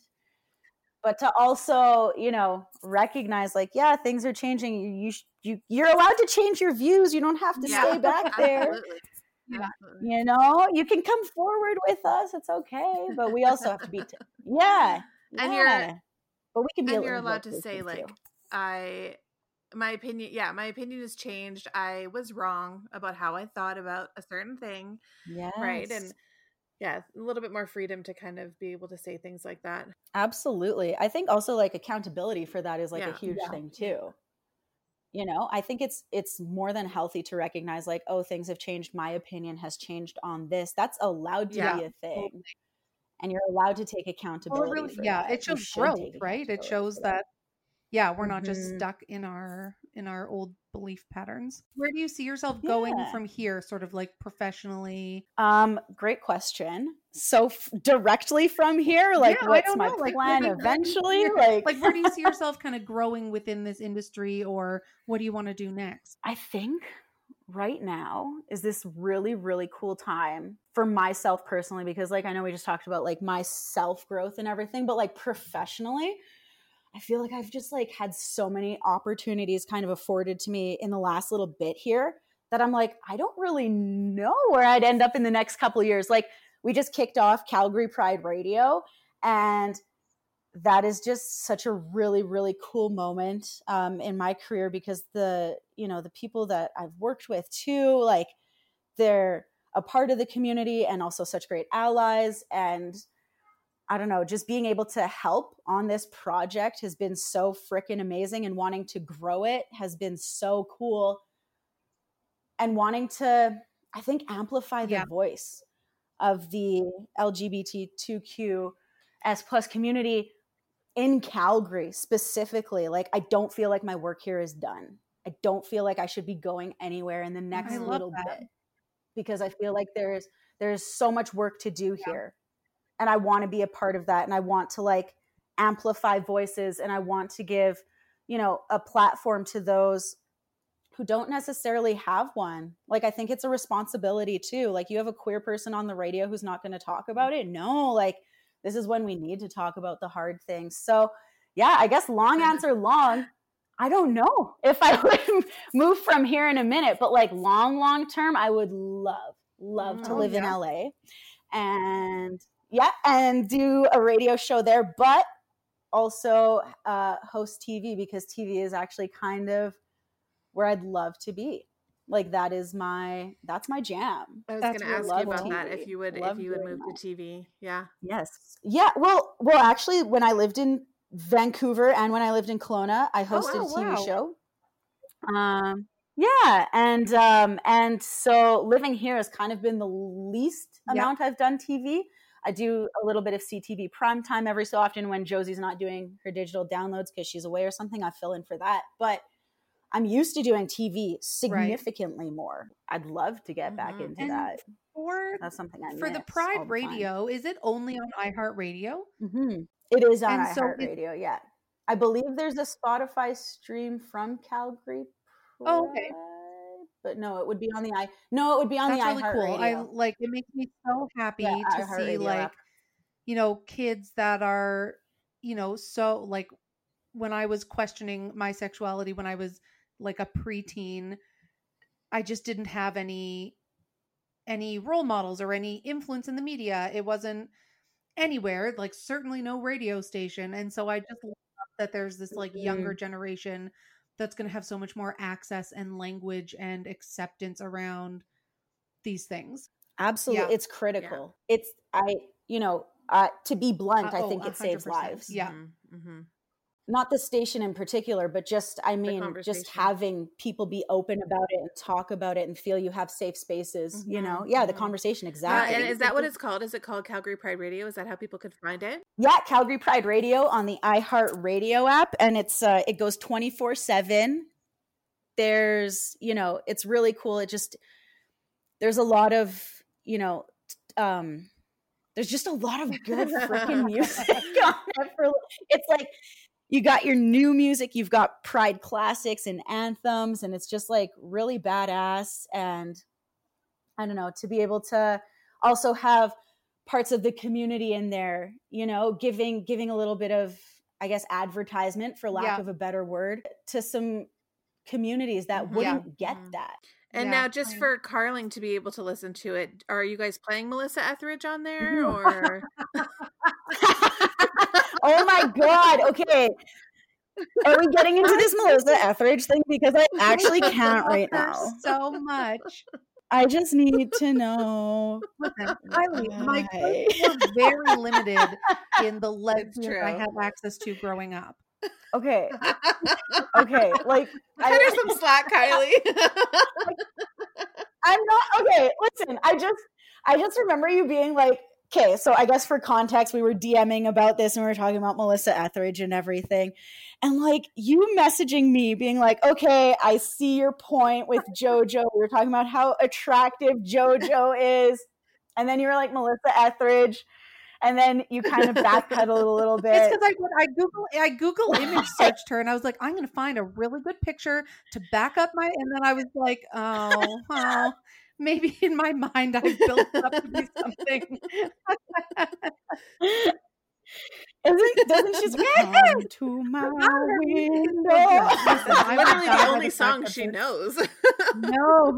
but to also you know recognize like yeah things are changing you you you you're allowed to change your views you don't have to Yeah, stay back [laughs] there Absolutely. Yeah. [laughs] You know you can come forward with us it's okay but we also have to be t- yeah And you're- yeah. but we can be and you're allowed to say too. like I my opinion yeah, my opinion has changed. I was wrong about how I thought about a certain thing. yeah Right. And yeah, a little bit more freedom to kind of be able to say things like that. Absolutely. I think also like accountability for that is like a huge Yeah. thing too. You know, I think it's it's more than healthy to recognize like, oh, things have changed. My opinion has changed on this. That's allowed to Yeah. be a thing. And you're allowed to take accountability. it really, for yeah, that. it shows growth, right? It shows that yeah, we're not just Mhm. stuck in our in our old belief patterns. Where do you see yourself going Yeah. from here, sort of like professionally? Um, great question. So f- directly from here, like Yeah, what's my know, like, plan eventually? Like, like where do you see [laughs] yourself kind of growing within this industry or what do you want to do next? I think right now is this really really cool time for myself personally because like I know we just talked about like my self growth and everything but like professionally I feel like I've just like had so many opportunities kind of afforded to me in the last little bit here that I'm like I don't really know where I'd end up in the next couple years. Like we just kicked off Calgary Pride Radio and that is just such a really really cool moment um, in my career because the you know the people that i've worked with too like they're a part of the community and also such great allies and i don't know just being able to help on this project has been so freaking amazing and wanting to grow it has been so cool and wanting to i think amplify the Yeah. voice of the lgbtq s plus community in Calgary specifically, like I don't feel like my work here is done. I don't feel like I should be going anywhere in the next little that. bit because I feel like there's there's so much work to do here. And I want to be a part of that and I want to like amplify voices and I want to give, you know, a platform to those who don't necessarily have one. Like I think it's a responsibility too. Like you have a queer person on the radio who's not going to talk about it. No, like this is when we need to talk about the hard things. So, yeah, I guess long answer long. I don't know if I [laughs] would move from here in a minute, but like long, long term, I would love, love to Oh, live in. LA and yeah, and do a radio show there, but also uh, host TV because TV is actually kind of where I'd love to be. Like that is my that's my jam. I was going to ask you about that if you would Love if you would move to TV. Yeah. Yes. Yeah. Well, well, actually, when I lived in Vancouver and when I lived in Kelowna, I hosted Oh, a TV wow. show. Um, yeah, and um, and so living here has kind of been the least amount I've done TV. I do a little bit of CTV prime time every so often when Josie's not doing her digital downloads because she's away or something. I fill in for that. But I'm used to doing TV significantly right. more. I'd love to get mm-hmm. back into and that. For that's something I for the Pride the Radio. Is it only on iHeartRadio? Mm-hmm. It is on iHeartRadio. So yeah, I believe there's a Spotify stream from Calgary. Pride, oh, okay. But no, it would be on the i. No, it would be on the eye. that's the really cool. I like. It makes me so happy yeah, to see like, app. you know, kids that are, you know, so like when I was questioning my sexuality when I was like a preteen, I just didn't have any any role models or any influence in the media. It wasn't anywhere, like certainly no radio station. And so I just love that there's this like younger mm. generation that's going to have so much more access and language and acceptance around these things. Absolutely. Yeah. It's critical. Yeah. It's, I, you know, uh, to be blunt, uh, I think oh, it saves lives. Yeah. Mm-hmm. Mm-hmm not the station in particular, but just I mean, just having people be open about it and talk about it and feel you have safe spaces. Mm-hmm. You know, yeah, the mm-hmm. conversation exactly. and is that what it's called? Is it called Calgary Pride Radio? Is that how people could find it? Yeah, Calgary Pride Radio on the iHeart Radio app, and it's uh, it goes twenty four seven. There's, you know, it's really cool. It just there's a lot of, you know, um, there's just a lot of good freaking [laughs] music [laughs] on it. For, it's like you got your new music, you've got Pride classics and anthems, and it's just like really badass. And I don't know, to be able to also have parts of the community in there, you know, giving giving a little bit of, I guess, advertisement for lack yeah. of a better word, to some communities that mm-hmm. wouldn't yeah. get mm-hmm. that. And yeah. now, just for Carling to be able to listen to it, are you guys playing Melissa Etheridge on there, or? [laughs] oh my god. Okay. Are we getting into this Melissa Etheridge thing? Because I actually can't right [laughs] now. So much. I just need to know. Listen, my was very limited in the [laughs] lesbians I have access to growing up. Okay. [laughs] Okay. Like cut her some slack, Kylie. I'm not okay. Listen, I just I just remember you being like, okay, so I guess for context, we were DMing about this and we were talking about Melissa Etheridge and everything. And like you messaging me being like, okay, I see your point with [laughs] JoJo. We were talking about how attractive JoJo is. And then you were like, Melissa Etheridge. And then you kind of backpedaled a little bit. It's because I, I Google I Google image [laughs] searched her and I was like, I'm gonna find a really good picture to back up my and then I was like, oh well, maybe [laughs] in my mind I built up to be something. Isn't doesn't she [laughs] come to my window? Listen, literally the only song she knows. no,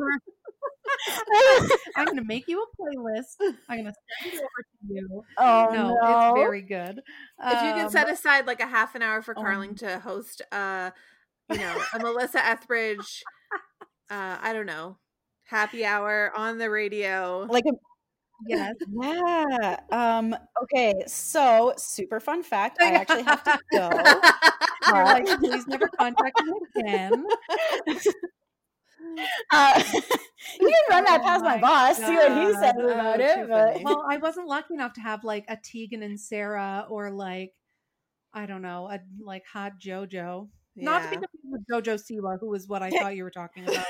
[laughs] I'm gonna make you a playlist. I'm gonna send it over to you. Oh no, no. it's very good. If you can set um, aside like a half an hour for Carling um, to host, uh, you know, a Melissa Etheridge, uh, I don't know, happy hour on the radio. Like a Yes. Yeah. Um, okay. So, super fun fact. I actually have to [laughs] go. You're like, please never contact me again. [laughs] Uh, you can run that past oh my, my, boss, God. see what he says about oh, it. But... Well, I wasn't lucky enough to have like a Tegan and Sara or like, I don't know, a like hot JoJo. Yeah. Not to be confused with JoJo Siwa, who was what I [laughs] thought you were talking about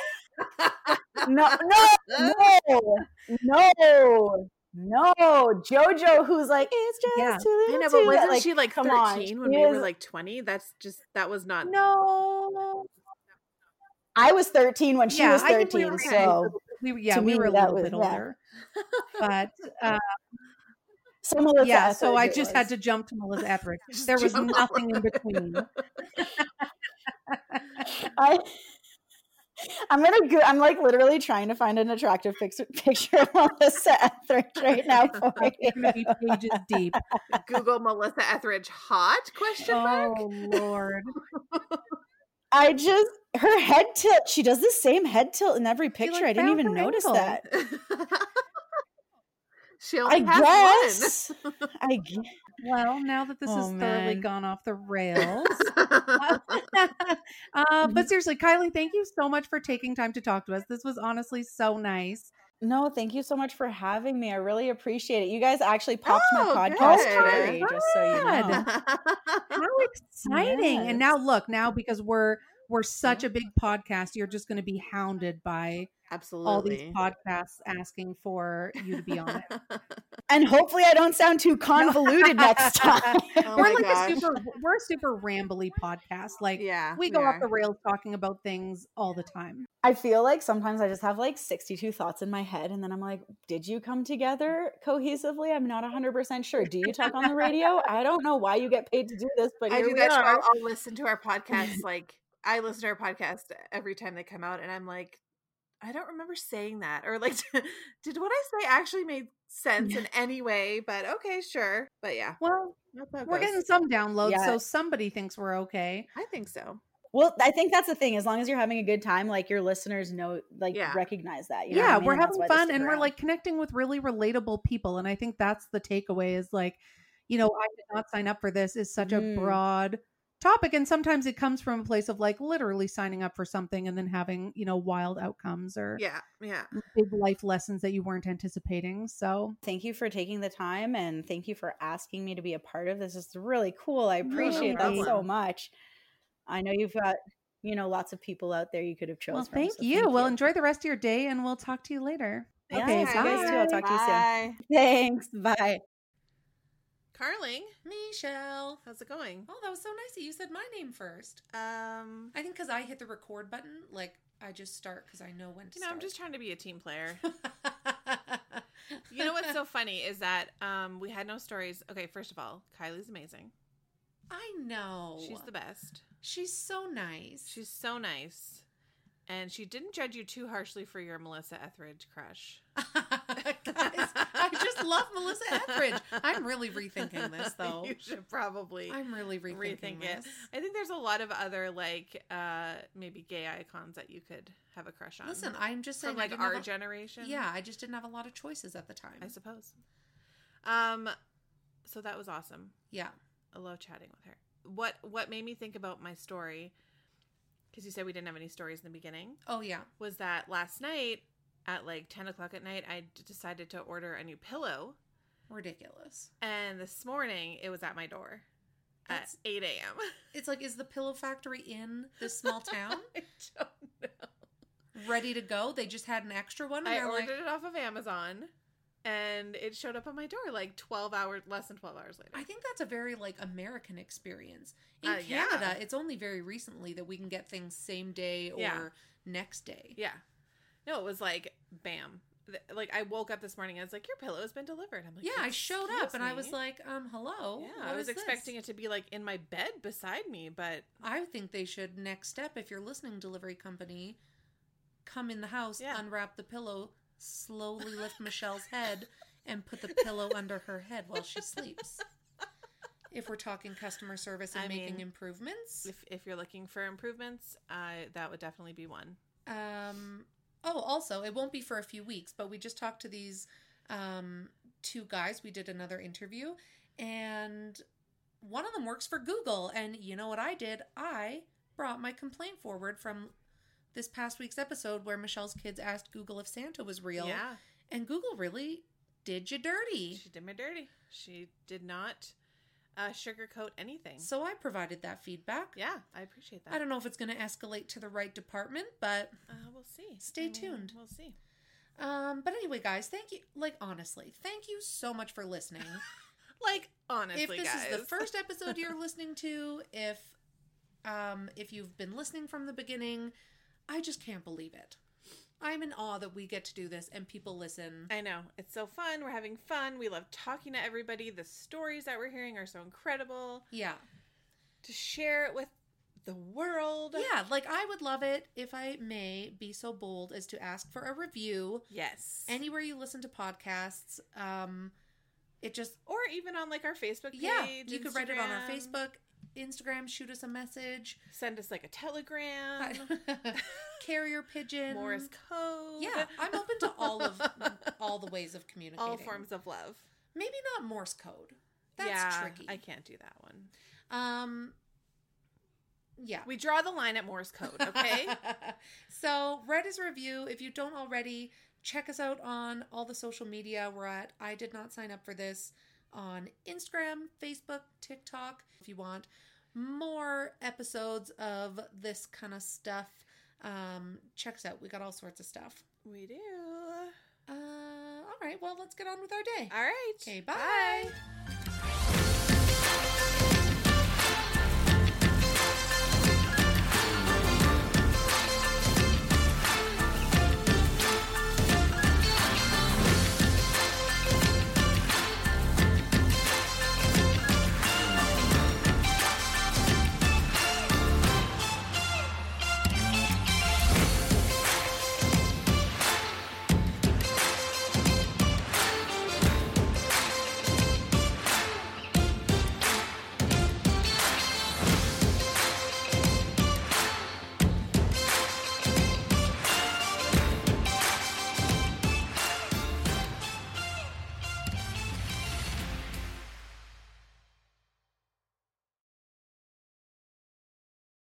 no, no, no, no, no. JoJo, who's like, it's just yeah. too I know, but wasn't like, she like 13 on, when we were like 20? That's just, that was not. No. I was 13 when she yeah, was 13. We were, so, we, yeah, we were a little was, bit older. Yeah. But, uh, so Melissa yeah, Etheridge so I just was. had to jump to Melissa Etheridge. [laughs] There was nothing in between. [laughs] I I'm gonna go. I'm like literally trying to find an attractive picture, picture of Melissa Etheridge right now [laughs] for you. pages deep. Google Melissa Etheridge hot question mark. Oh Lord. [laughs] I just her head tilt. She does the same head tilt in every picture. Like I didn't even notice angle. that. [laughs] she only I has guess. one. I guess. Well, now that this oh, has man. thoroughly gone off the rails. [laughs] [laughs] uh, but [laughs] seriously, Kylie, thank you so much for taking time to talk to us. This was honestly so nice. No, thank you so much for having me. I really appreciate it. You guys actually popped Oh, my podcast good. cherry, just so you know. How exciting! And now look, now because we're we're such a big podcast, you're just going to be hounded by Absolutely. all these podcasts asking for you to be on it. [laughs] And hopefully I don't sound too convoluted next [laughs] time. Oh we're like gosh. a super we're a super rambly podcast. Like yeah, we go off the rails talking about things all the time. I feel like sometimes I just have like 62 thoughts in my head and then I'm like, did you come together cohesively? I'm not 100% sure. Do you talk on the radio? I don't know why you get paid to do this, but I do we that. Are. I'll, I'll listen to our podcast. Like I listen to our podcast every time they come out, and I'm like, I don't remember saying that, or like, [laughs] did what I say actually made [laughs] sense in any way? But okay, sure. But yeah, Well, that's how it we're goes. getting some downloads, Yeah. so somebody thinks we're okay. I think so. Well, I think that's the thing. As long as you're having a good time, like your listeners know, like Yeah. recognize that. You know yeah, I mean? we're having fun stick and we're like connecting with really relatable people. And I think that's the takeaway is like, you know, I did not sign up for this is such a Mm. broad topic. And sometimes it comes from a place of like literally signing up for something and then having, you know, wild outcomes or Yeah, yeah. big life lessons that you weren't anticipating. So thank you for taking the time and thank you for asking me to be a part of this. It's really cool. I No appreciate that so much. I know you've got, you know, lots of people out there you could have chosen. well, thank you. Well, enjoy the rest of your day and we'll talk to you later. Yeah, okay, you guys too. I'll talk to you soon. Bye. Thanks. Bye. Carling, Michelle. how's it going? Oh, that was so nice that you said my name first. Um, I think because I hit the record button, like I just start because I know when to you know, I'm just trying to be a team player. [laughs] You know what's so funny is that um we had no stories. Okay, first of all, Kylie's amazing. I know. She's the best. She's so nice. She's so nice. And she didn't judge you too harshly for your Melissa Etheridge crush. [laughs] Guys, I just love Melissa Etheridge. I'm really rethinking this, [laughs] though. you should probably I'm really rethinking rethink it. I think there's a lot of other like uh maybe gay icons that you could have a crush on. Listen, I'm just saying, from like our a- generation. Yeah, I just didn't have a lot of choices at the time. I suppose. Um so that was awesome. yeah. I love chatting with her. What what made me think about my story because you said we didn't have any stories in the beginning Oh yeah. was that last night at like 10 o'clock at night i d- decided to order a new pillow Ridiculous. and this morning it was at my door That's- at 8 a.m [laughs] It's like, is the pillow factory in this small [laughs] town i don't know ready to go? They just had an extra one. And i ordered like, it off of amazon and it showed up on my door like 12 hours less than 12 hours later I think that's a very like American experience. In Uh, yeah. Canada, it's only very recently that we can get things same day or Yeah. next day. yeah no it was like bam like i woke up this morning and i was like your pillow has been delivered i'm like Yeah, I showed up "Excuse and I was like, um, hello. yeah, I was is this?" expecting it to be like in my bed beside me, but I think they should next step if you're listening delivery company, come in the house, Yeah. unwrap the pillow, slowly lift Michelle's head, and put the pillow under her head while she sleeps. If we're talking customer service and I making mean, improvements, if if you're looking for improvements, uh, that would definitely be one. Um. Oh, also, it won't be for a few weeks, but we just talked to these um, two guys. We did another interview, and one of them works for Google. And you know what I did? I brought my complaint forward from this past week's episode where Michelle's kids asked Google if Santa was real. Yeah, And Google really did you dirty. she did me dirty. She did not uh, sugarcoat anything. So I provided that feedback. yeah, I appreciate that. I don't know if it's going to escalate to the right department, but Uh, we'll see. Stay I mean, tuned. We'll see. um but anyway guys, thank you like honestly, thank you so much for listening. [laughs] Like honestly, if this guys, is the first episode you're [laughs] listening to, if um if you've been listening from the beginning, I just can't believe it. I'm in awe that we get to do this and people listen. I know it's so fun. We're having fun. We love talking to everybody. The stories that we're hearing are so incredible. Yeah. To share it with the world. Yeah, like I would love it if I may be so bold as to ask for a review Yes. anywhere you listen to podcasts. Um it just or even on like our Facebook page. yeah, you could write it on our Facebook, Instagram, shoot us a message. Send us like a telegram. [laughs] Carrier pigeon. Morse code. Yeah, I'm open to all of all the ways of communicating. all forms of love. Maybe not Morse code. That's yeah, tricky. I can't do that one. Um. Yeah. We draw the line at Morse code, okay? [laughs] so write us a review if you don't already. check us out on all the social media. We're at I did not sign up for this on Instagram, Facebook, TikTok. If you want more episodes of this kind of stuff, um, check us out. We got all sorts of stuff. We do. Uh, all right, well, let's get on with our day. All right. Okay, bye.